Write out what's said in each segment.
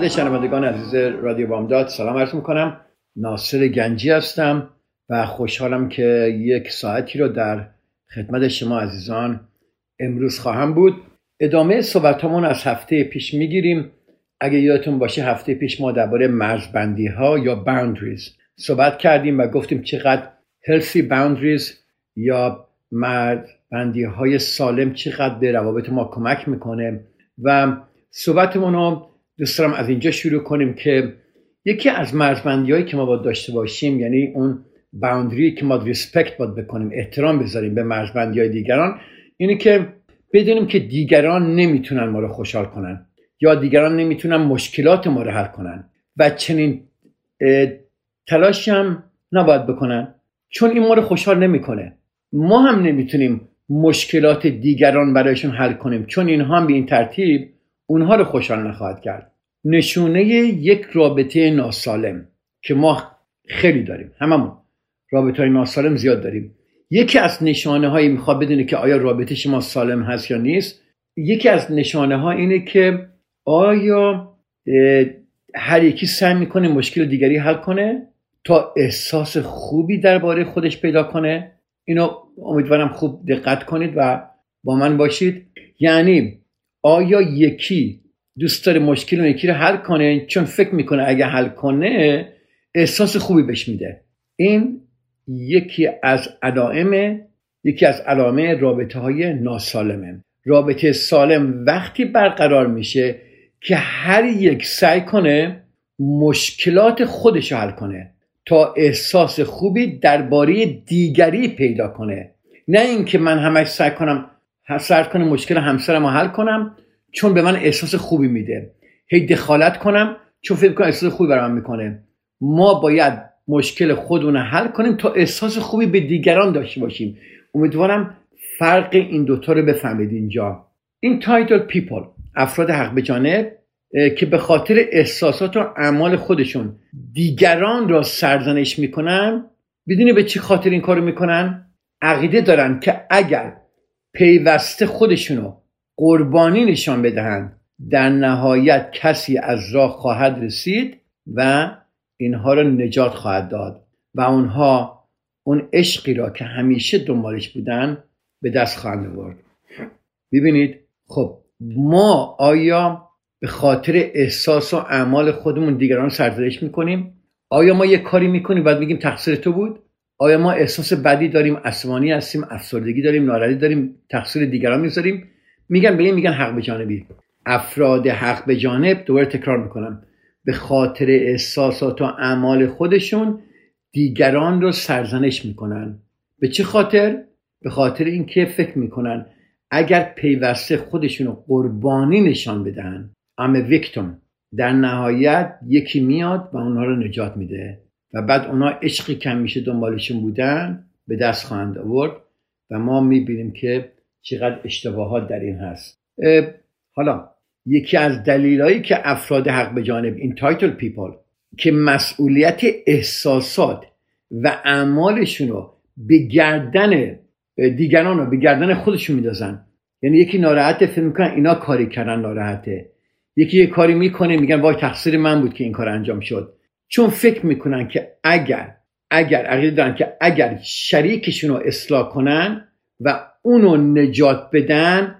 خدمت شنوندگان عزیز رادیو بامداد. سلام عرض می‌کنم. ناصر گنجی هستم و خوشحالم که یک ساعتی رو در خدمت شما عزیزان امروز خواهم بود. ادامه صحبتامون از هفته پیش می‌گیریم. اگه یادتون باشه هفته پیش ما درباره مرزبندی ها یا boundaries صحبت کردیم و گفتیم چقدر healthy boundaries یا مرزبندی های سالم چقدر به روابط ما کمک می‌کنه و صحبتمون رو دوست دارم از اینجا شروع کنیم که یکی از مرزبندی هایی که ما باید داشته باشیم یعنی اون باوندری که ما ریسپکت باید بکنیم احترام بذاریم به مرزبندی های دیگران اینه که بدونیم که دیگران نمی‌تونن ما رو خوشحال کنن یا دیگران نمی‌تونن مشکلات ما رو حل کنن و چنین تلاشی هم نباید بکنن چون این ما رو خوشحال نمی‌کنه. ما هم نمی‌تونیم مشکلات دیگران برایشون حل کنیم چون اینها هم به این ترتیب اونها رو خوشحال نخواهد کرد. نشونه یک رابطه ناسالم که ما خیلی داریم هممون رابطه های ناسالم زیاد داریم. یکی از نشانه هایی می‌خواد بدونه که آیا رابطه شما سالم هست یا نیست یکی از نشانه ها اینه که آیا هر یکی سعی می‌کنه مشکل دیگری حل کنه تا احساس خوبی درباره خودش پیدا کنه. اینو امیدوارم خوب دقت کنید و با من باشید. یعنی آیا یکی دوست داره مشکل اون یکی رو حل کنه چون فکر می‌کنه اگه حل کنه احساس خوبی بهش میده. این یکی از علائم یکی از علائم رابطه های ناسالمه. رابطه سالم وقتی برقرار میشه که هر یک سعی کنه مشکلات خودش رو حل کنه تا احساس خوبی درباره دیگری پیدا کنه. نه اینکه من همش سعی کنم سر کنم مشکل همسرم رو حل کنم چون به من احساس خوبی میده. هی دخالت کنم چون فکر کنم احساس خوبی برام می‌کنه. ما باید مشکل خودمون حل کنیم تا احساس خوبی به دیگران داشته باشیم. امیدوارم فرق این دوتا رو بفهمید اینجا. entitled people افراد حق به جانب که به خاطر احساسات و اعمال خودشون دیگران را سرزنش می‌کنن بدونی به چی خاطر این کارو می‌کنن؟ عقیده دارن که اگر پیوسته خودشونو قربانی نشان بدهند. در نهایت کسی از راه خواهد رسید و اینها را نجات خواهد داد و اونها اون عشقی را که همیشه دنبالش بودن به دست خواهند آورد. ببینید خب ما آیا به خاطر احساس و اعمال خودمون دیگران سرزنش می‌کنیم؟ آیا ما یه کاری می‌کنیم بعد میگیم تقصیر تو بود؟ آیا ما احساس بدی داریم عصبانی هستیم افسردگی داریم ناراحتی داریم تقصیر دیگران می‌ذاریم؟ میگن به این میگن حق به جانبی. افراد حق به جانب دوباره تکرار می‌کنم. به خاطر احساسات و اعمال خودشون دیگران رو سرزنش می‌کنن. به چه خاطر؟ به خاطر اینکه فکر می‌کنن اگر پیوسته خودشون رو قربانی نشان بدن. I'm victim. در نهایت یکی میاد و اونها رو نجات میده و بعد اونا عشقی که همیشه دنبالشون بودن به دست خواهند آورد و ما می‌بینیم که چقدر اشتباهات در این هست. حالا یکی از دلیلهایی که افراد حق به جانب entitled people که مسئولیت احساسات و اعمالشون رو به گردن دیگران رو به گردن خودشون میندازن یعنی یکی ناراحته فکر می‌کنن اینا کاری کردن ناراحته. یکی یه کاری می‌کنه میگن وای تقصیر من بود که این کار انجام شد. چون فکر می‌کنن که اگر اگر عقیده دارن که اگر شریکشون رو اصلاح کنن و اونو نجات بدن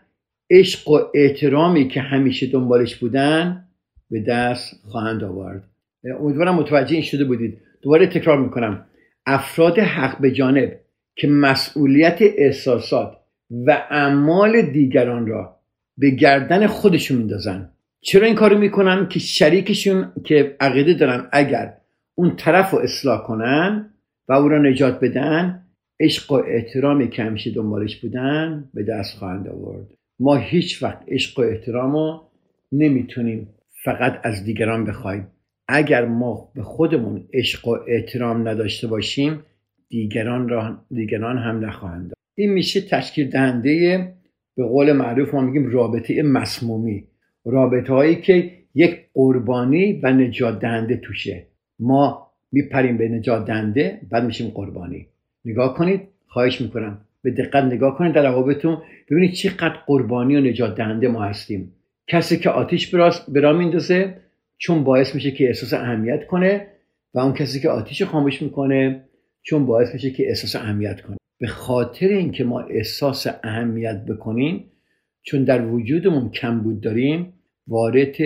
عشق و احترامی که همیشه دنبالش بودن به دست خواهند آورد. امیدوارم متوجه این شده بودید. دوباره تکرار می‌کنم. افراد حق به جانب که مسئولیت احساسات و اعمال دیگران را به گردن خودشون میندازن. چرا این کارو می‌کنن؟ که شریکشون که عقیده دارن اگر اون طرف رو اصلاح کنن و او را نجات بدن عشق و احترامی که همیشه دنبالش بودن به دست خواهند آورد. ما هیچ وقت عشق و احترام رو نمی‌تونیم فقط از دیگران بخوایم. اگر ما به خودمون عشق و احترام نداشته باشیم دیگران, را دیگران هم نخواهند این میشه تشکیل دهنده به قول معروف ما میگیم رابطه مسمومی. رابطه هایی که یک قربانی و نجات دهنده توشه. ما میپریم به نجات دهنده بعد میشیم قربانی. نگاه کنید خواهش می‌کنم. به دقت نگاه کنید در روابطتون. ببینید چقدر قربانی و نجات دهنده ما هستیم. کسی که آتیش برا میندازه چون باعث میشه که احساس اهمیت کنه و اون کسی که آتیش خاموش می‌کنه چون باعث میشه که احساس اهمیت کنه. به خاطر اینکه ما احساس اهمیت بکنیم چون در وجودمون کمبود داریم وارد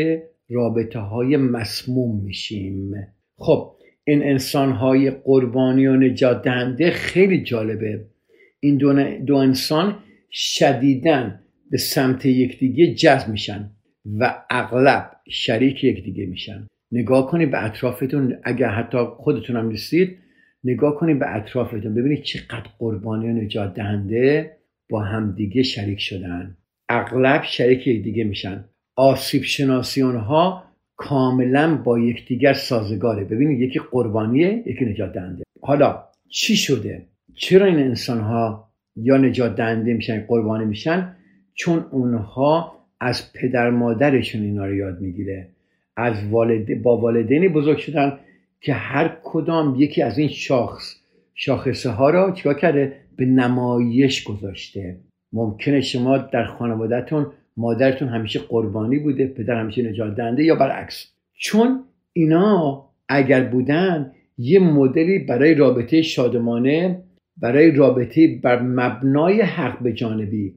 رابطه های مسموم میشیم. خب این انسان های قربانی و نجات دهنده خیلی جالبه. این دو, انسان شدیدن به سمت یکدیگه جذب میشن و اغلب شریک یکدیگه میشن. نگاه کنید به اطرافتون اگر حتی خودتون هم نیستید نگاه کنید به اطرافتون. ببینید چقدر قربانی و نجات دهنده با همدیگه شریک شدن. اغلب شریک یکدیگه میشن. آسیب شناسی اونها کاملا با یکدیگر سازگاره. ببینید یکی قربانیه یکی نجات دهنده. حالا چی شده؟ چرا این انسان ها یا نجات دهنده میشن قربانی میشن؟ چون اونها از پدر مادرشون اینا رو یاد می‌گیره. از والد... با والدینی بزرگ شدن که هر کدام یکی از این شاخص شاخصه ها را چیکار کرده؟ به نمایش گذاشته. ممکنه شما در خانوادهتون مادرتون همیشه قربانی بوده پدر همیشه نجات دهنده یا برعکس؟ چون اینا اگر بودن یه مدلی برای رابطه شادمانه برای رابطه بر مبنای حق به جانبی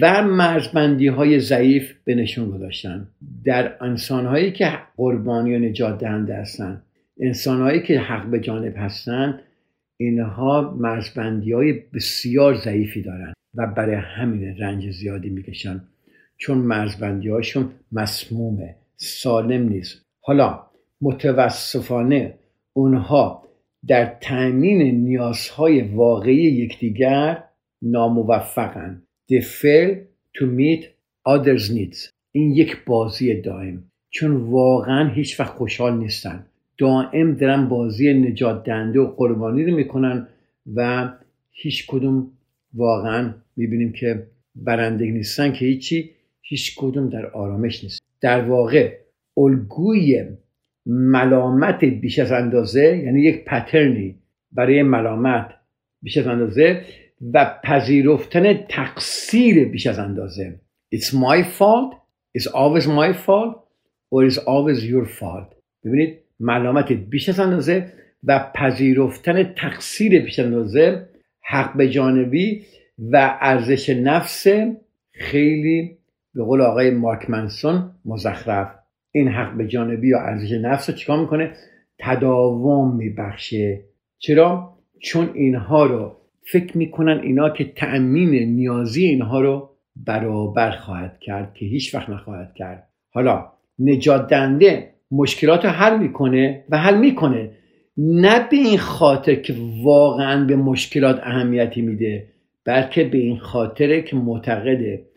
و مرزبندی های ضعیف به نشون گذاشتن. در انسان هایی که قربانی و نجات دهنده هستن انسان هایی که حق به جانب هستن اینها مرزبندی های بسیار ضعیفی دارن و برای همین رنج زیادی می‌کشن. چون مرزبندی هاشون مسمومه سالم نیست. حالا متوسفانه اونها در تأمین نیازهای واقعی یکدیگر ناموفقن. They fail to meet others needs. این یک بازی دائم. چون واقعا هیچ وقت خوشحال نیستن. دائم دارن بازی نجات دهنده و قربانی رو می‌کنن و هیچ کدوم واقعا می‌بینیم که برنده نیستن که هیچی. هیچ کدوم در آرامش نیست. در واقع الگوی ملامت بیش از اندازه یعنی یک پترنی برای ملامت بیش از اندازه و پذیرفتن تقصیر بیش از اندازه. It's my fault. It's always my fault or it's always your fault. ببینید ملامت بیش از اندازه و پذیرفتن تقصیر بیش از اندازه حق به جانبی و ارزش نفس خیلی به قول آقای مارک منسون مزخرف این حق به جانبی یا ارزش نفس رو چیکار می‌کنه؟ تداوم میبخشه. چرا؟ چون اینها رو فکر می‌کنن اینا که تأمین نیازی اینها رو برابر خواهد کرد که هیچ وقت نخواهد کرد. حالا نجات دنده مشکلات رو حل می‌کنه و حل می‌کنه. نه به این خاطر که واقعا به مشکلات اهمیتی میده بلکه به این خاطره که معتقده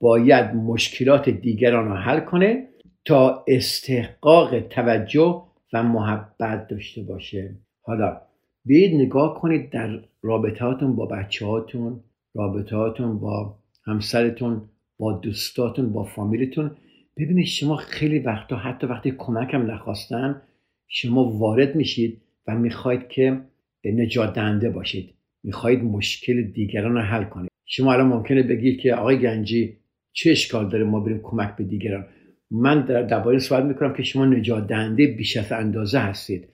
باید مشکلات دیگران رو حل کنه تا استحقاق توجه و محبت داشته باشه. حالا بیاید نگاه کنید در رابطهاتون با بچه هاتون رابطهاتون با همسرتون با دوستاتون با فامیلتون. ببینید شما خیلی وقتا حتی وقتی کمکم نخواستن شما وارد میشید و می‌خواید که نجات دهنده باشید. می‌خواهید مشکل دیگران رو حل کنید. شما الان ممکنه بگید که آقای گنجی چه اشکال داره ما بریم کمک به دیگران؟ من در درباره صحبت می‌کنم که شما نجات دهنده بیش از اندازه هستید.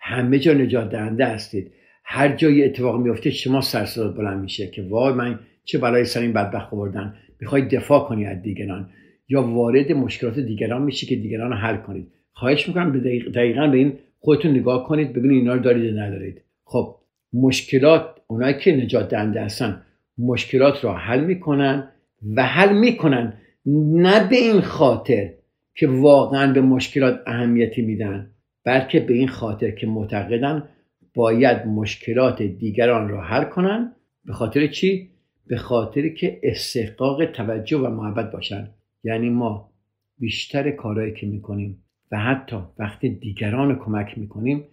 همه جا نجات دهنده هستید. هر جایی اتفاق میفته شما سرصدا بلند میشه که وای من چه برای سر این بدبخت آوردن. می‌خواید دفاع کنی از دیگران یا وارد مشکلات دیگران میشه که دیگران حل کنید. خواهش می‌کنم دقیقا به این خودتون نگاه کنید ببینید اینا رو دارید یا ندارید. خب مشکلات اونایی که نجات دهنده هستن مشکلات رو حل می‌کنن. و حل می‌کنن. نه به این خاطر که واقعا به مشکلات اهمیتی میدن بلکه به این خاطر که معتقدن باید مشکلات دیگران را حل کنن. به خاطر چی؟ به خاطر که استحقاق توجه و محبت باشن. یعنی ما بیشتر کارهایی که می‌کنیم و حتی وقتی دیگران کمک می‌کنیم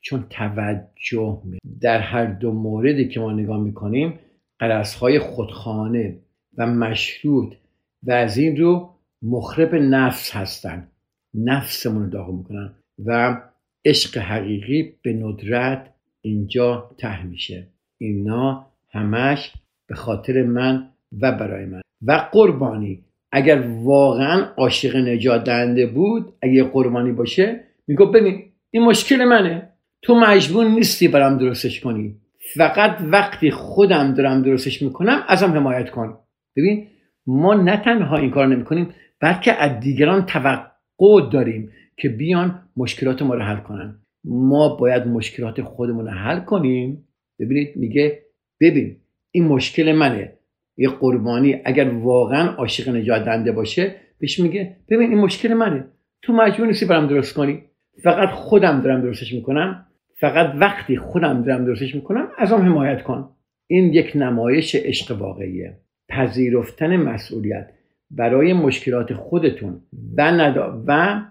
چون توجه در هر دو موردی که ما نگاه می‌کنیم قرصهای خودخانه و مشروط و از این رو مخرب نفس هستن. نفسمون رو داغ می‌کنن و عشق حقیقی به ندرت اینجا ته میشه. اینا همش به خاطر من و برای من. و قربانی اگر واقعا عاشق نجات دهنده بود اگه قربانی باشه میگو ببین این مشکل منه. تو مجبور نیستی برام درستش کنی. فقط وقتی خودم دارم درستش می‌کنم ازم حمایت کن. ببین ما نه تنها این کار نمی‌کنیم بلکه از دیگران توقع داریم که بیان مشکلات ما رو حل کنن. ما باید مشکلات خودمون رو حل کنیم. ببینید میگه ببین این مشکل منه. یه قربانی اگر واقعا عاشق نجات دنده باشه بهش میگه ببین این مشکل منه. تو مجبور نیستی برام درست کنی. فقط خودم دارم درستش می‌کنم. فقط وقتی خودم دارم درستش می‌کنم از آن حمایت کن. این یک نمایش عشق واقعیه. پذیرفتن مسئولیت برای مشکلات خودتون و, ندا و,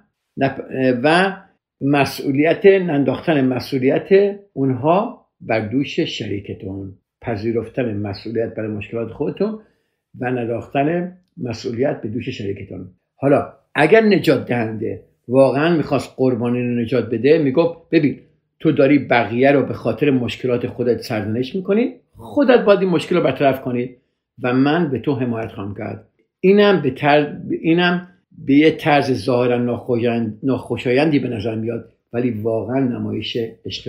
و مسئولیت ننداختن مسئولیت اونها بر دوش شریکتون. پذیرفتن مسئولیت برای مشکلات خودتون و نداختن مسئولیت به دوش شریکتون. حالا اگر نجات دهنده واقعا می‌خواست قربانی رو نجات بده می‌گفت ببین تو داری بقیه رو به خاطر مشکلات خودت سرزنش می‌کنی خودت باید این مشکل رو برطرف کنی. و من به تو حمایت خواهم کرد. اینم به, تر... اینم به یه طرز ظاهرا ناخوشایندی به نظر میاد ولی واقعا نمایش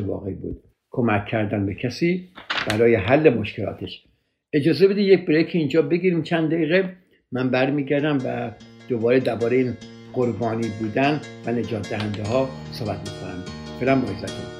واقعی بود. کمک کردن به کسی برای حل مشکلاتش. اجازه بده یک بریک اینجا بگیریم چند دقیقه. من برمیگردم و دوباره درباره این قربانی بودن و نجات دهنده ها صحبت می‌کنم. فعلا با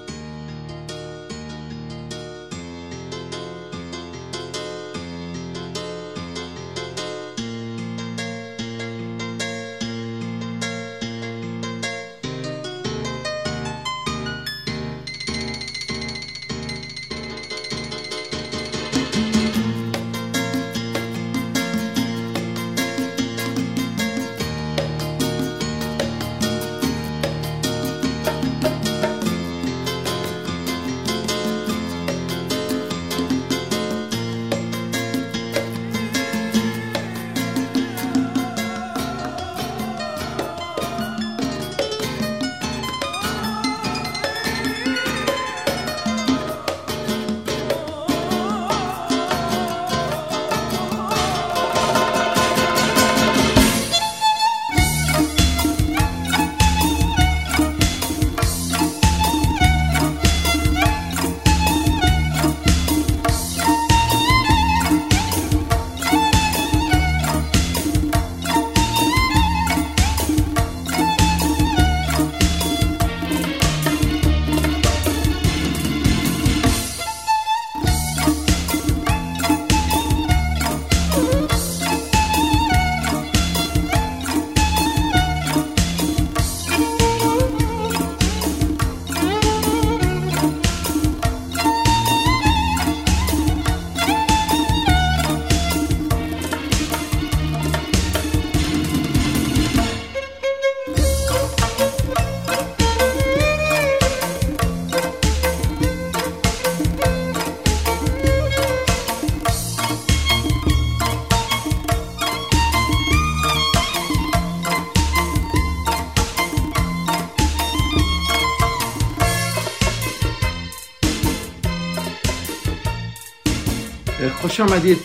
خوش آمدید.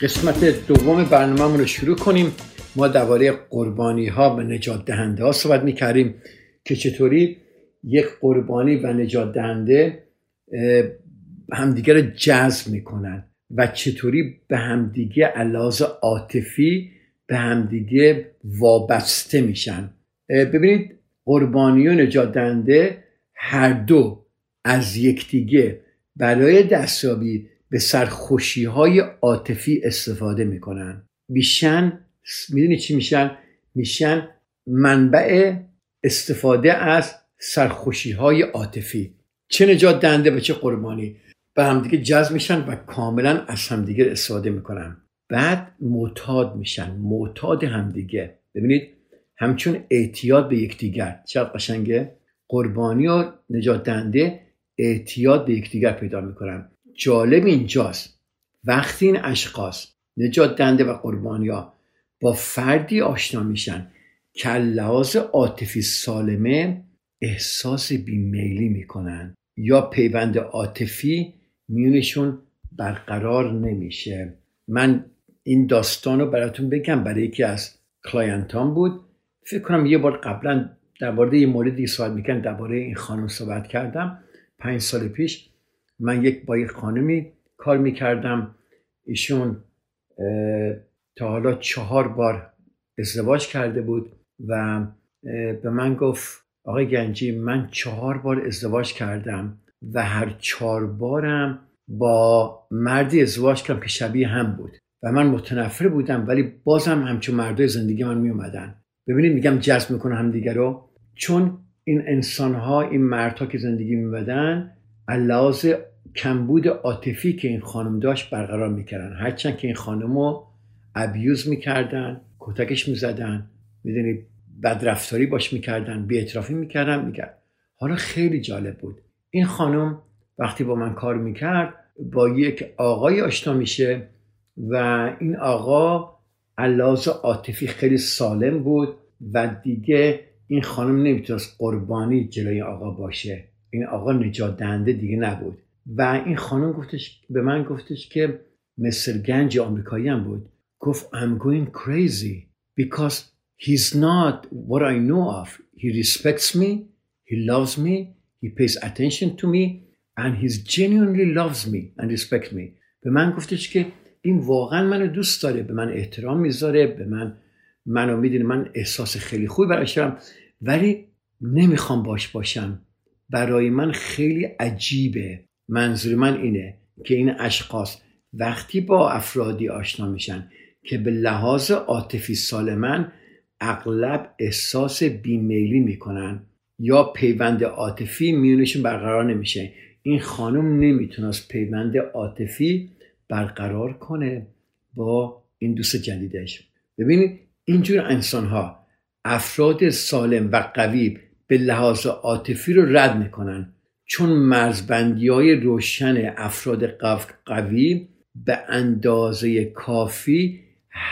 قسمت دوم برنامه رو شروع کنیم. ما درباره قربانی ها و نجات دهنده ها صحبت می کردیم که چطوری یک قربانی و نجات دهنده همدیگه رو جذب می‌کنن و چطوری به همدیگه علاوه عاطفی به همدیگه وابسته میشن. ببینید قربانی و نجات دهنده هر دو از یکدیگه. برای دستیابی به سرخوشی های عاطفی استفاده می‌کنن. میشن می‌دونی چی میشن؟ میشن منبع استفاده از سرخوشی های عاطفی. چه نجات دهنده و چه قربانی. به همدیگه جذب میشن و کاملا از همدیگه استفاده می‌کنن. بعد معتاد میشن. معتاد همدیگه ببینید همچون اعتیاد به یکدیگر. چقدر قشنگه؟ قربانی و نجات دهنده اعتیاد به یکدیگر پیدا می‌کنن. جالب اینجاست. وقتی این اشخاص نجات دهنده و قربانی ها با فردی آشنا میشن که لحاظ عاطفی سالمه احساس بیمیلی می‌کنن یا پیوند عاطفی میونشون برقرار نمیشه. من این داستان رو براتون بگم. برای یکی از کلاینتان بود. فکر کنم یه بار قبلا درباره یه موردی صحبت می‌کنم درباره این خانم صحبت کردم. پنج سال پیش من یک با یک خانمی کار می‌کردم. ایشون تا حالا چهار بار ازدواج کرده بود و به من گفت آقای گنجی من چهار بار ازدواج کردم و هر چهار بارم با مردی ازدواج کردم که شبیه هم بود و من متنفر بودم ولی بازم همچون مردای زندگی من می اومدن ببینید میگم جذب می‌کنه هم دیگر رو. چون این انسان ها این مردها که زندگی میمدن لحاظ کمبود عاطفی که این خانم داشت برقرار می‌کردن. هرچند که این خانم رو ابیوز می‌کردن کتکش می‌زدن می‌دونی بدرفتاری باش می‌کردن بی اطرافی می‌کردن می‌کرد. حالا خیلی جالب بود. این خانم وقتی با من کار می‌کرد با یک آقای آشنا میشه و این آقا علاوه عاطفی خیلی سالم بود و دیگه این خانم نمی‌تونست قربانی جلوی آقا باشه. این آقا نجات دهنده دیگه نبود. و این خانم گفتش به من گفتش که مستر گنج آمریکایی هم بود. گفت I'm going crazy because he's not what I know of. He respects me he loves me he pays attention to me and he genuinely loves me and respects me. به من گفتش که این واقعا منو دوست داره به من احترام می‌ذاره به من منو می‌دونه من احساس خیلی خوبی براش دارم ولی نمی‌خوام باش باشم. برای من خیلی عجیبه. منظور من اینه که این اشخاص وقتی با افرادی آشنا میشن که به لحاظ عاطفی سالمن اغلب احساس بیمیلی می‌کنن یا پیوند عاطفی میونشون برقرار نمیشه. این خانم نمی‌تونست پیوند عاطفی برقرار کنه با این دوست جدیدش. ببینید اینجور انسان ها افراد سالم و قوی به لحاظ عاطفی رو رد می‌کنن. چون مرزبندی های روشن افراد قوی به اندازه کافی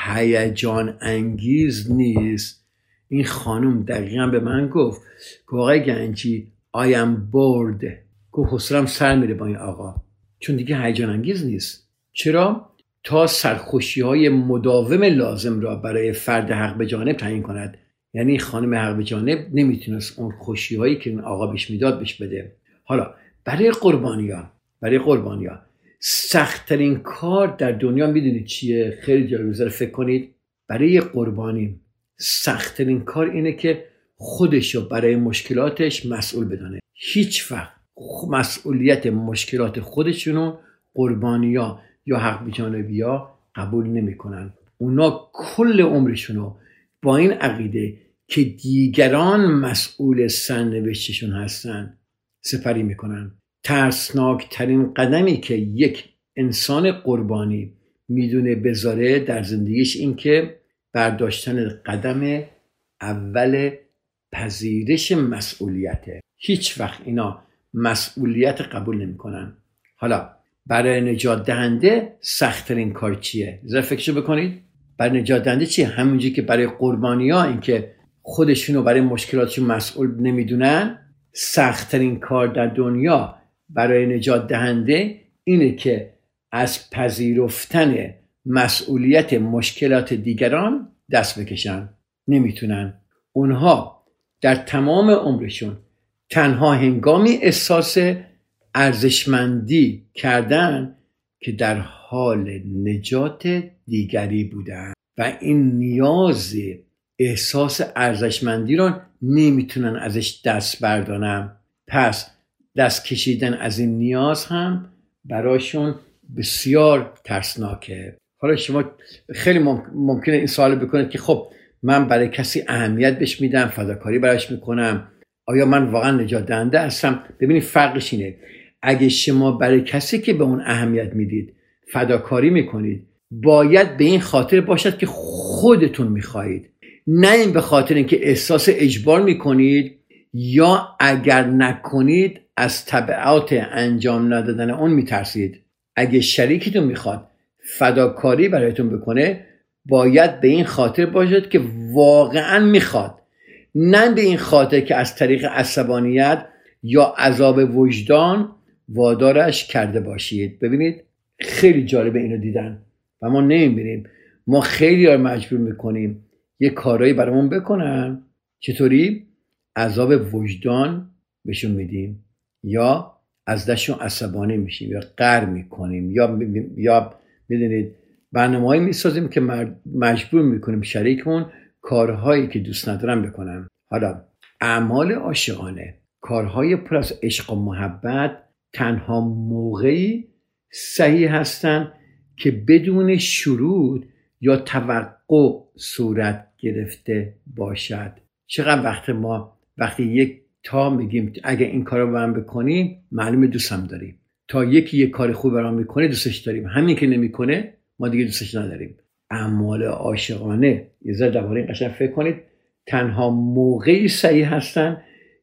هیجان انگیز نیست. این خانم دقیقا به من گفت که آقای گنجی I am bored. گفت حسرم سر میره با این آقا. چون دیگه هیجان انگیز نیست. چرا؟ تا سرخوشی های مداوم لازم را برای فرد حق به جانب تعیین کند. یعنی خانم حق به جانب نمی‌تونست اون خوشی هایی که این آقا بهش می‌داد بهش بده. حالا برای قربانیا برای قربانیا سختترین کار در دنیا می‌دونید چیه؟ خیلی جالب فکر کنید. برای قربانی سختترین کار اینه که خودشو برای مشکلاتش مسئول بدانه. هیچ وقت مسئولیت مشکلات خودشونو قربانیا یا حق بجانبی ها قبول نمی‌کنن. اونا کل عمرشونو با این عقیده که دیگران مسئول سرنوشتشون هستن. سپری می‌کنن. ترسناک ترین قدمی که یک انسان قربانی می‌دونه بذاره در زندگیش این که برداشتن قدم اول پذیرش مسئولیته. هیچ وقت اینا مسئولیت قبول نمی‌کنن. حالا برای نجات دهنده سختترین کار چیه؟ ذرا فکرشو بکنید. برای نجات دهنده چیه؟ همونجی که برای قربانی ها اینکه خودشونو برای مشکلاتشون مسئول نمی‌دونن سختترین کار در دنیا برای نجات دهنده اینه که از پذیرفتن مسئولیت مشکلات دیگران دست بکشن. نمی‌تونن. اونها در تمام عمرشون تنها هنگامی احساس ارزشمندی کردن که در حال نجات دیگری بودن. و این نیاز احساس ارزشمندی رو نمی‌تونن ازش دست بردارن پس دست کشیدن از این نیاز هم براشون بسیار ترسناکه. حالا شما خیلی ممکنه این سوال بکنید که خب من برای کسی اهمیت بهش میدم فداکاری براش می‌کنم. آیا من واقعا نجات دهنده هستم؟ ببینید فرقش اینه. اگه شما برای کسی که به اون اهمیت می‌دید فداکاری می‌کنید باید به این خاطر باشد که خودتون می‌خواهید. نه این به خاطر اینکه احساس اجبار می‌کنید یا اگر نکنید از طبعات انجام ندادن اون میترسید. اگه شریکتون می‌خواد فداکاری برایتون بکنه باید به این خاطر باشد که واقعا می‌خواد. نه به این خاطر که از طریق عصبانیت یا عذاب وجدان وادارش کرده باشید. ببینید خیلی جالبه اینو دیدن و ما نمی‌بینیم. ما خیلی ها مجبور می‌کنیم. یه کارایی برامون بکنن. چطوری؟ عذاب وجدان بهشون میدیم یا از دستشون عصبانی میشیم یا قر می‌کنیم یا یا می‌دونید برنامه می‌سازیم که مجبور می‌کنیم شریکمون کارهایی که دوست ندارن بکنن. حالا اعمال عاشقانه کارهای پر از عشق و محبت تنها موقعی صحیح هستند که بدون شروط یا توقع صورت گرفته باشد. چقدر وقت ما وقتی یک تا میگیم اگه این کار رو برام بکنیم معلومه دوستم داریم. تا یکی یک کار خوب برام می‌کنه دوستش داریم. همین که نمی‌کنه ما دیگه دوستش نداریم. اعمال عاشقانه. یه ذره درباره این قشنگ فکر کنید. تنها موقعی صحیح هستن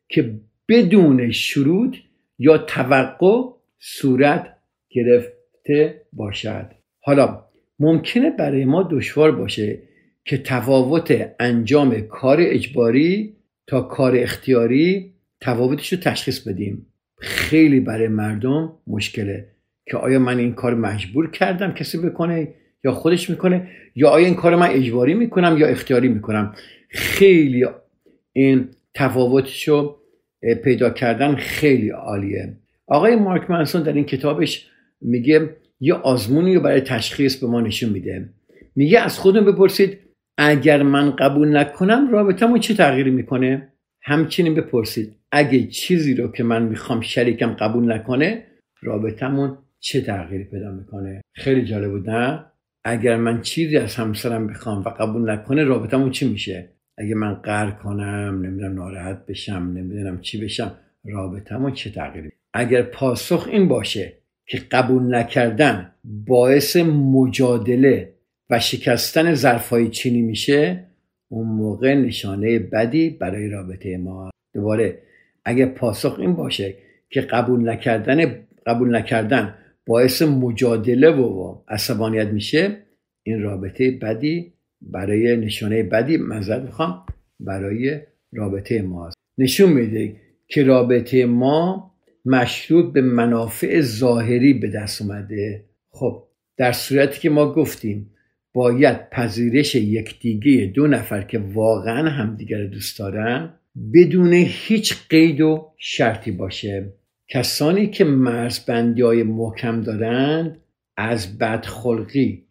که بدون شروط یا توقع صورت گرفته باشد. حالا ممکنه برای ما دشوار باشه. که تفاوت انجام کار اجباری تا کار اختیاری تفاوتش رو تشخیص بدیم. خیلی برای مردم مشکله که آیا من این کار مجبور کردم کسی بکنه یا خودش می‌کنه یا آیا این کار من اجباری می‌کنم یا اختیاری می‌کنم. خیلی این تفاوتش رو پیدا کردن خیلی عالیه. آقای مارک منسون در این کتابش میگه یه آزمونی رو برای تشخیص به ما نشون میده. میگه از خودم بپرسید اگر من قبول نکنم رابطمون چه تغییری می‌کنه؟ همچنین بپرسید اگه چیزی رو که من می‌خوام شریکم قبول نکنه رابطمون چه تغییری پیدا می‌کنه؟ خیلی جالب بود نه؟ اگر من چیزی از همسرم بخوام و قبول نکنه رابطمون چی میشه؟ اگه من قهر کنم نمی‌دونم ناراحت بشم نمی‌دونم چی بشم رابطمون چه تغییری؟ اگر پاسخ این باشه که قبول نکردن باعث مجادله و شکستن ظرفهای چینی میشه اون موقع نشانه بدی برای رابطه ما. دوباره اگه پاسخ این باشه که قبول نکردن قبول نکردن باعث مجادله و عصبانیت میشه این رابطه بدی برای نشانه بدی منظر می‌خوام برای رابطه ما نشون میده که رابطه ما مشروط به منافع ظاهری به دست اومده. خب در صورتی که ما گفتیم باید پذیرش یکدیگه دو نفر که واقعا همدیگر دوست دارن بدون هیچ قید و شرطی باشه. کسانی که مرزبندی های محکم دارند از بدخلقی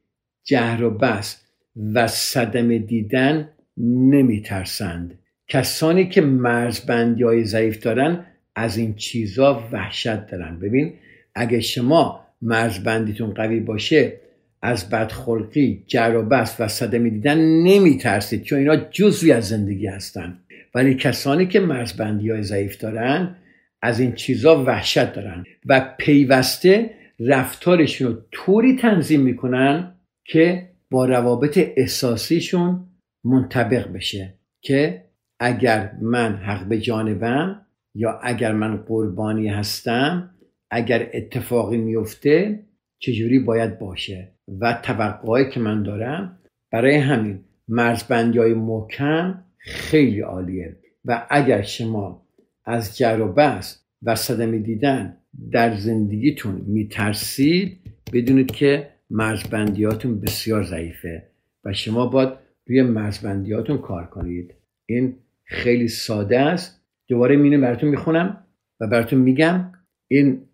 جهر و بس و صدمه دیدن نمی ترسند کسانی که مرزبندی های ضعیف دارن از این چیزا وحشت دارن. ببین اگه شما مرزبندیتون قوی باشه از بدخلقی جر و بس و صدمه دیدن نمی ترسید چون اینا جزوی از زندگی هستن. ولی کسانی که مرزبندی های ضعیف دارن از این چیزا وحشت دارن و پیوسته رفتارشون رو طوری تنظیم می‌کنن که با روابط احساسیشون منطبق بشه که اگر من حق به جانبم یا اگر من قربانی هستم اگر اتفاقی میفته چجوری باید باشه و توقعی که من دارم برای همین مرزبندی های محکم خیلی عالیه و اگر شما از جر و بس و صدمه دیدن در زندگیتون میترسید بدونید که مرزبندیاتون بسیار ضعیفه و شما باید روی مرزبندیاتون کار کنید. این خیلی ساده است. دوباره مینه براتون می‌خونم و براتون میگم این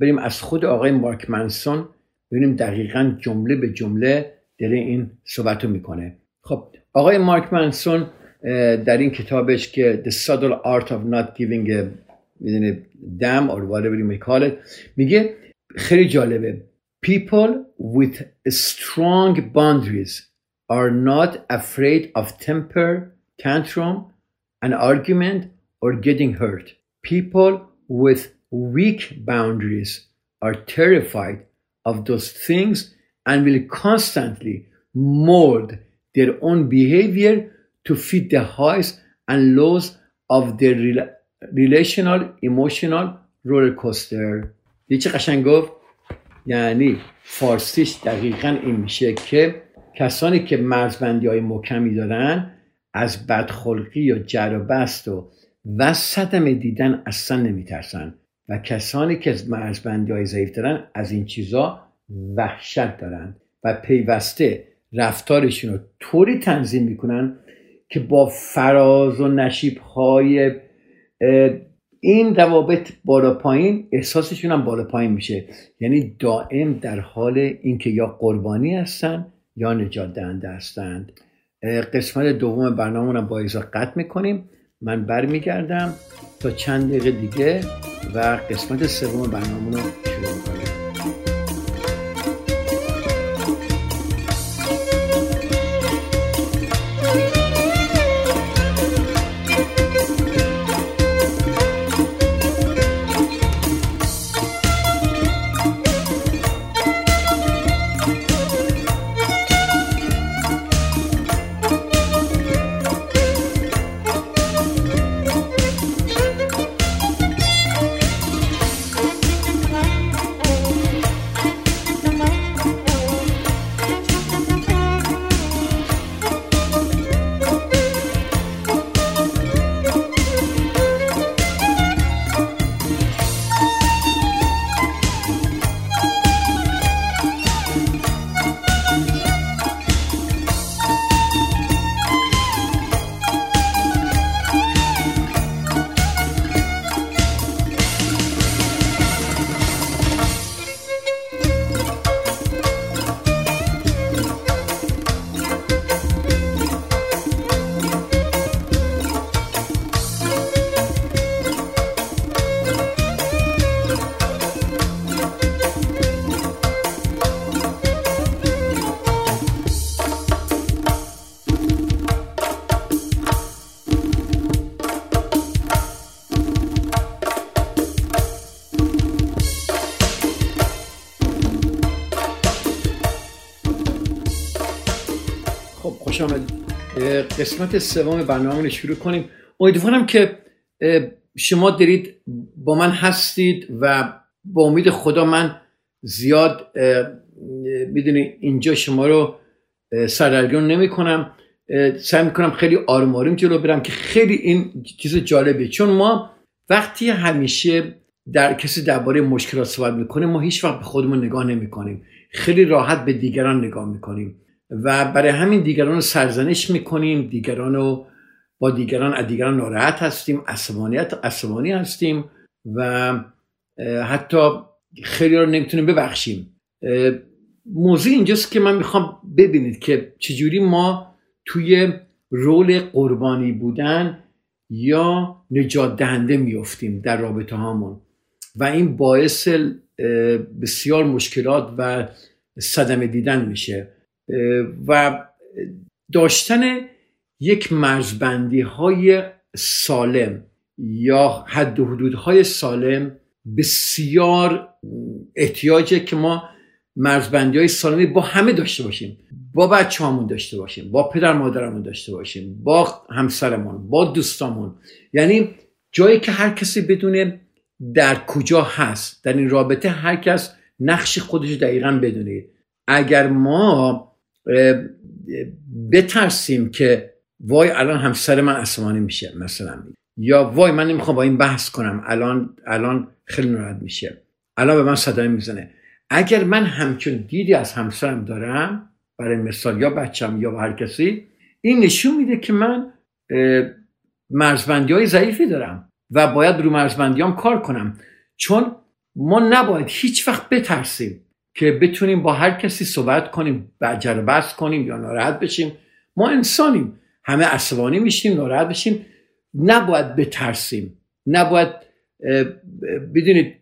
بریم از خود آقای مارک منسون ببینیم دقیقا جمله به جمله داره این صحبت رو می‌کنه خب آقای مارک منسون در این کتابش که The Subtle Art of Not Giving a دم or whatever you may call it میگه خیلی جالبه People with strong boundaries are not afraid of temper, tantrum, an argument or getting hurt. People with weak boundaries are terrified of those things and will constantly mold their own behavior to fit the highs and lows of their rela- relational emotional roller coaster یه چه قشنگ گفت یعنی فارسیش دقیقا این میشه که کسانی که مرزبندی های محکمی دارن از بدخلقی یا جر و بست و و صدمه دیدن اصلا نمیترسن و کسانی که از مرزبندی های ضعیف دارن از این چیزا وحشت دارن و پیوسته رفتارشون رو طوری تنظیم می‌کنن که با فراز و نشیب های این روابط بالا پایین احساسشون هم بالا پایین میشه. یعنی دائم در حال اینکه یا قربانی هستن یا نجات دهنده هستند. قسمت دوم برنامه با ایزا قطع می‌کنیم. من برمیگردم تا چند دقیقه دیگه و قسمت سوم برنامه رو شروع می‌کنیم قسمت سوم برنامه رو شروع کنیم. امیدوارم که شما دارید با من هستید و با امید خدا من زیاد می‌دونی اینجا شما رو اه، سردرگم نمی کنم سعی می‌کنم خیلی آروم آروم جلو برم که خیلی این چیز جالبه چون ما وقتی همیشه در کسی درباره مشکلات صحبت می‌کنه ما هیچ وقت به خودمون نگاه نمی‌کنیم. خیلی راحت به دیگران نگاه می‌کنیم. و برای همین دیگران رو سرزنش می‌کنیم دیگران رو با دیگران از دیگران ناراحت هستیم عصبانیت عصبانی هستیم و حتی خیلی رو نمی‌تونیم ببخشیم. موضوع اینجاست که من می‌خوام ببینید که چجوری ما توی رول قربانی بودن یا نجات دهنده میفتیم در رابطه هامون. و این باعث بسیار مشکلات و صدمه دیدن میشه. و داشتن یک مرزبندی های سالم یا حد و حدودهای سالم بسیار احتیاجه که ما مرزبندی های سالمی با همه داشته باشیم. با بچه همون داشته باشیم با پدر مادرمون داشته باشیم با همسرمون با دوستامون. یعنی جایی که هر کسی بدونه در کجا هست در این رابطه هر کس نقش خودش دقیقا بدونه. اگر ما بترسیم که وای الان همسر من عصبانی میشه مثلا. یا وای من نمی‌خوام با این بحث کنم الان الان خیلی ناراحت میشه. الان به من صدای می‌زنه. اگر من همچون دیدی از همسرم دارم برای مثال یا بچم یا هر کسی این نشون میده که من مرزبندی های ضعیفی دارم و باید رو مرزبندیام کار کنم. چون ما نباید هیچ وقت بترسیم. که بتونیم با هر کسی صحبت کنیم بجر بس کنیم یا ناراحت بشیم. ما انسانیم. همه عصبانی میشیم ناراحت بشیم. نباید بترسیم. نباید بدونید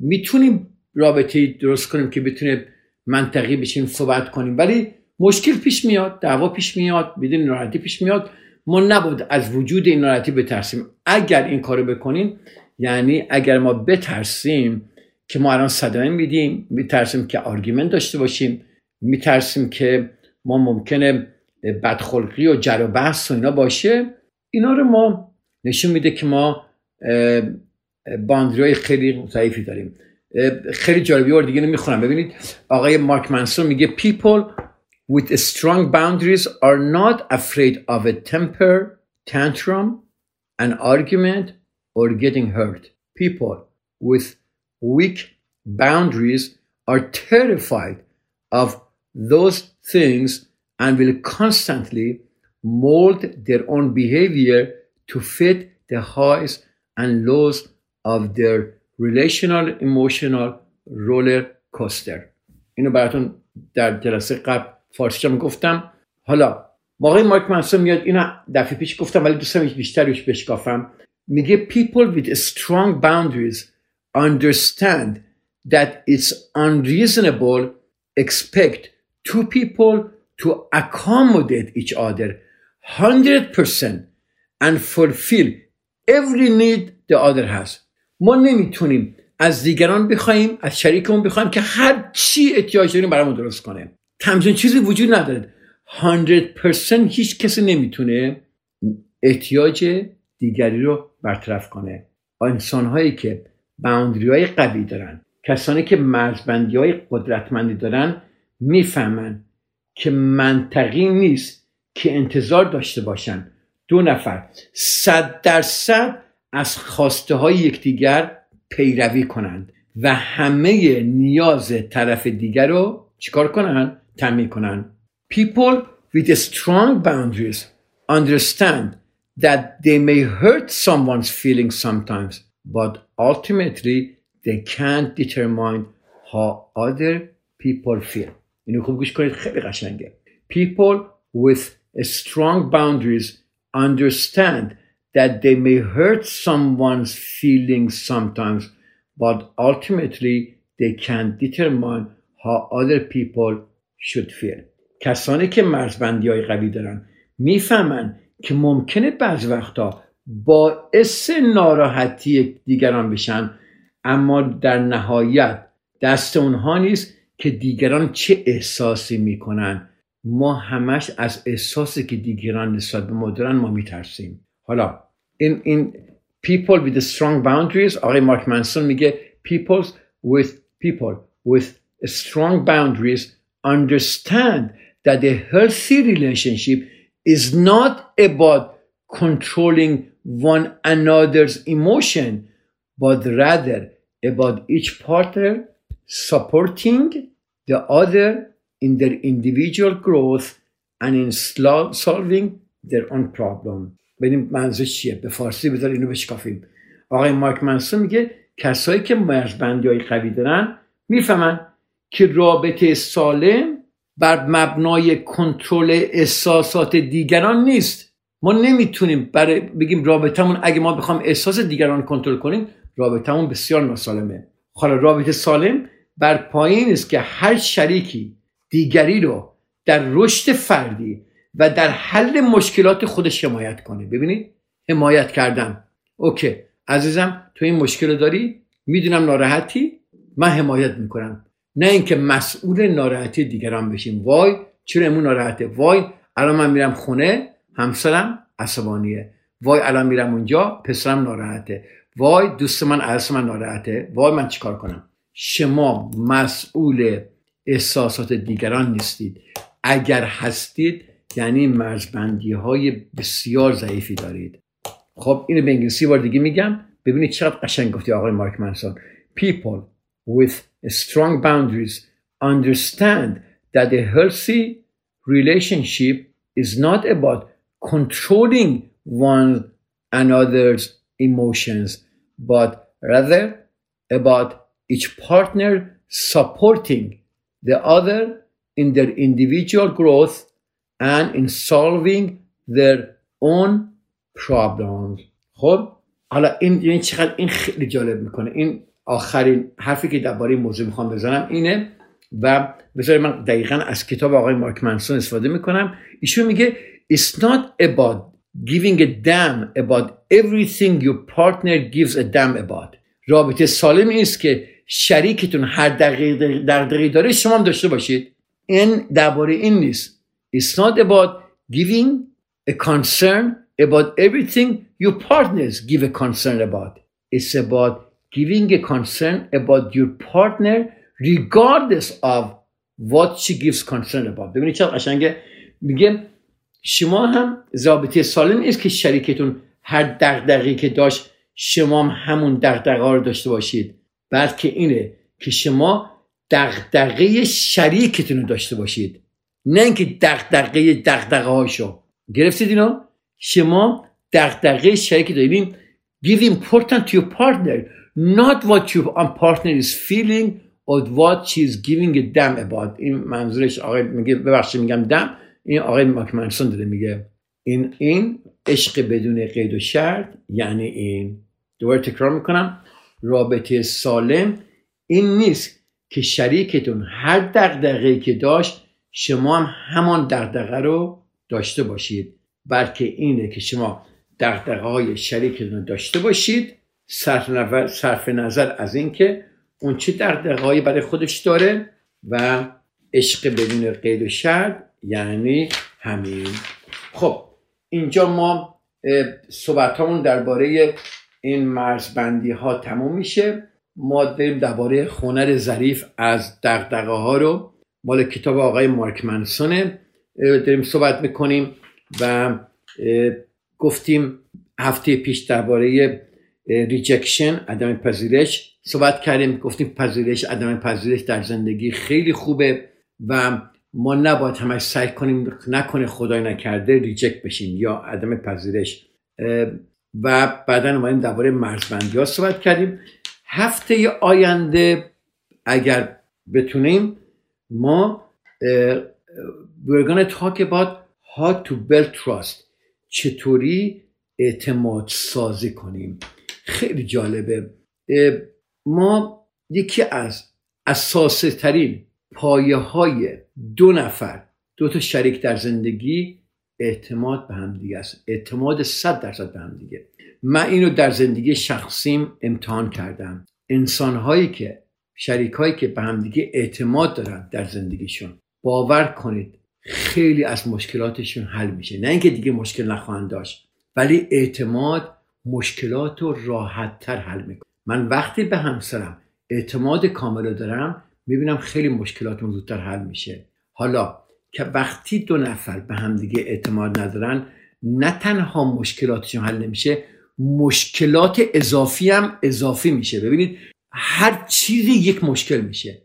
می‌تونیم رابطه درست کنیم که بتونه منطقی بشیم صحبت کنیم. ولی مشکل پیش میاد دعوا پیش میاد بدون ناراحتی پیش میاد. ما نباید از وجود این ناراحتی بترسیم. اگر این کارو بکنیم یعنی اگر ما بترسیم که ما الان صدمه میدیم میترسیم که آرگومنت داشته باشیم میترسیم که ما ممکنه بدخلقی و جر و بحث و اینا باشه. اینا رو ما نشون میده که ما باندری خیلی ضعیفی داریم. خیلی جالبی رو دیگه نمی‌خونم ببینید آقای مارک منسون میگه people with strong boundaries are not afraid of a temper tantrum an argument or getting hurt. People with weak boundaries are terrified of those things and will constantly mold their own behavior to fit the highs and lows of their relational emotional roller coaster اینو براتون در جلسه قبل فارسی گفتم حالا موقع مارک منسون میاد اینو دفعه پیش گفتم ولی دوستم بیشتر روش بشکافم میگه people with strong boundaries understand that it's unreasonable expect two people to accommodate each other 100% and fulfill every need the other has. ما نمی‌تونیم از دیگران بخوایم از شریکمون بخوایم که هر چی احتیاج داریم برامون درست کنه. تمزین چیزی وجود نداره. 100% هیچ کسی نمی‌تونه احتیاج دیگری رو برطرف کنه. انسان هایی که باوندری های قوی دارن. کسانی که مرزبندی های قدرتمندی دارن می‌فهمن که منطقی نیست که انتظار داشته باشن. دو نفر صد درصد از خواسته های یکدیگر پیروی کنند و همه نیاز طرف دیگر رو چیکار کنن؟ تامین کنن. People with strong boundaries understand that they may hurt someone's feelings sometimes. but ultimately they can't determine how other people feel اینو خوب گوش کنید خیلی قشنگه People with strong boundaries understand that they may hurt someone's feelings sometimes, but ultimately they can determine how other people should feel. کسانی که مرزبندی های قوی دارن میفهمن که ممکنه بعض وقتا باعث ناراحتی دیگران بشن اما در نهایت دست اونها نیست که دیگران چه احساسی می‌کنن. ما همش از احساسی که دیگران نسبت به ما دارن ما میترسیم. حالا این این people with strong boundaries آقای مارک منسون میگه people with people with strong boundaries understand that a healthy relationship is not about controlling one another's emotion but rather about each partner supporting the other in their individual growth and in solving their own problem. ببینیم منظورش چیه؟ به فارسی بذار اینو بشکافیم. آقای مارک منسون میگه کسایی که مرزبندی های قوی دارن می‌فهمن که رابطه سالم بر مبنای کنترل احساسات دیگران نیست. ما نمی‌تونیم برای بگیم رابطمون اگه ما بخوام احساس دیگران کنترل کنیم رابطمون بسیار ناسالمه. حالا رابطه سالم بر پایین است که هر شریکی دیگری رو در رشد فردی و در حل مشکلات خودش حمایت کنه. ببینید؟ حمایت کردن. اوکی عزیزم تو این مشکل داری؟ می‌دونم ناراحتی. من حمایت می‌کنم. نه اینکه مسئول ناراحتی دیگران بشیم. وای چرا امون ناراحته؟ وای الان من میرم خونه همسرم عصبانیه. وای الان میرم اونجا پسرم ناراحته. وای دوست من عرص من ناراحته. وای من چیکار کنم؟ شما مسئول احساسات دیگران نیستید. اگر هستید یعنی مرزبندی های بسیار ضعیفی دارید. خب اینو به انگلیسی بار دیگه میگم. ببینید چقدر قشنگ گفتی آقای مارک منسون people with strong boundaries understand that a healthy relationship is not about controlling one another's emotions but rather about each partner supporting the other in their individual growth and in solving their own problems. خب؟ حالا این این چقدر این خیلی جالب می‌کنه. این آخرین حرفی که درباره این موضوع می‌خوام بزنم اینه و بذارید من دقیقا از کتاب آقای مارک منسون استفاده می‌کنم. ایشون میگه It's not about giving a damn about everything your partner gives a damn about رابطه سالم این است که شریکتون هر دقیقه دغدغه‌ای داره شما هم داشته باشید این درباره این نیست It's not about giving a concern about everything your partners give a concern about It's about giving a concern about your partner regardless of what she gives concern about ببینید چه قشنگه میگه شما هم رابطه سالم نیست که شریکتون هر دغدغه‌ای که داشت شما هم همون دغدغه رو داشته باشید. بلکه اینه که شما دغدغه شریکتون رو داشته باشید. نه اینکه دغدغه دغدغه هاشو گرفتید اینو شما دغدغه شریک داریم give important to your partner not what your partner is feeling or what she is giving a damn about. این منظورش آقای میگه ببخشید میگم دم این آقای ماکمنسون داره میگه این این عشق بدون قید و شرط یعنی این. دوباره تکرار می‌کنم. رابطه سالم این نیست که شریکتون هر دغدغه‌ای که داشت شما هم همان دغدغه رو داشته باشید. بلکه اینه که شما دغدغه های شریکتون داشته باشید. صرف نظر, صرف نظر از اینکه اون چه دغدغه‌ای برای خودش داره و عشق بدون قید و شرط یعنی همین. خب اینجا ما صحبت همون درباره این مرزبندی ها تموم میشه. ما داریم درباره خونر ظریف از دقدقه ها رو. مال کتاب آقای مارک منسونه داریم صحبت می‌کنیم و گفتیم هفته پیش درباره rejection عدم پذیرش صحبت کردیم. گفتیم پذیرش عدم پذیرش در زندگی خیلی خوبه و ما نباید همش سعی کنیم نکنه خدای نکرده ریجکت بشیم یا عدم پذیرش. و بعدا اومدیم درباره مرزبندی ها صحبت کردیم. هفته آینده اگر بتونیم ما we're gonna talk about how to build trust. چطوری اعتماد سازی کنیم. خیلی جالبه. ما یکی از اساسی ترین پایه های دو نفر دو تا شریک در زندگی اعتماد به هم دیگه است. اعتماد صد درصد به هم دیگه. من اینو در زندگی شخصیم امتحان کردم. انسان هایی که شریک هایی که به هم دیگه اعتماد دارن در زندگیشون باور کنید خیلی از مشکلاتشون حل میشه. نه اینکه دیگه مشکل نخواهند داشت ولی اعتماد مشکلات رو راحت تر حل می‌کنه. من وقتی به همسرم اعتماد کامل دارم می‌بینم خیلی مشکلاتون زودتر حل میشه. حالا که وقتی دو نفر به همدیگه اعتماد ندارن نه تنها مشکلاتشون حل نمیشه مشکلات اضافی هم اضافی میشه. ببینید هر چیزی یک مشکل میشه.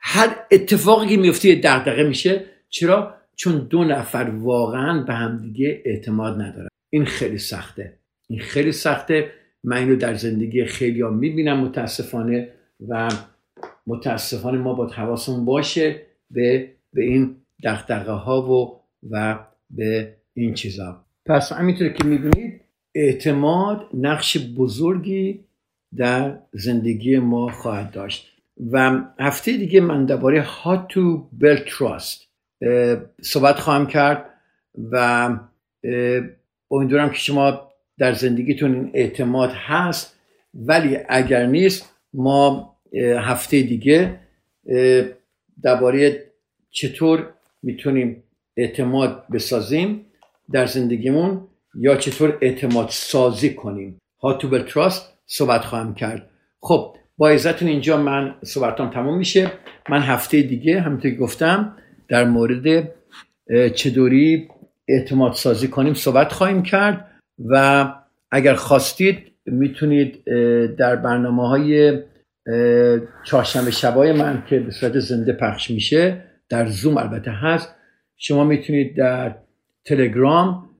هر اتفاقی که میفته دغدغه میشه. چرا؟ چون دو نفر واقعا به همدیگه اعتماد ندارن. این خیلی سخته. این خیلی سخته. من اینو در زندگی خیلی ها می‌بینم متاسفانه و متاسفانه ما با حواسمون باشه به به این دغدغه ها و و به این چیزا. پس همینطور که می‌بینید اعتماد نقش بزرگی در زندگی ما خواهد داشت. و هفته دیگه من درباره how to build trust صحبت خواهم کرد و امیدوارم که شما در زندگیتون اعتماد هست. ولی اگر نیست ما هفته دیگه درباره چطور می‌تونیم اعتماد بسازیم در زندگیمون یا چطور اعتماد سازی کنیم. ها تو تراست صحبت خواهم کرد. خب با عزتون اینجا من صحبتام تموم میشه. من هفته دیگه همونطور گفتم در مورد چطوری اعتماد سازی کنیم صحبت خواهیم کرد و اگر خواستید می‌تونید در برنامه های چهارشنبه شبای من که به صورت زنده پخش میشه در زوم البته هست شما می‌تونید در تلگرام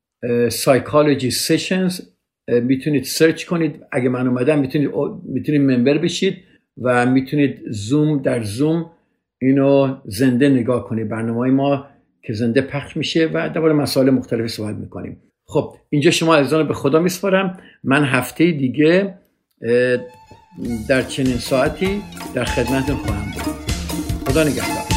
Psychology Sessions می‌تونید سرچ کنید. اگه من اومدم می‌تونید می‌تونید member بشید و می‌تونید زوم در زوم اینو زنده نگاه کنید. برنامه های ما که زنده پخش میشه و درباره مسائل مختلفی صحبت می‌کنیم. خب اینجا شما عزیزان به خدا میسپارم. من هفته دیگه در چنین ساعتی در خدمتتون خواهم بود. خدا نگهدار.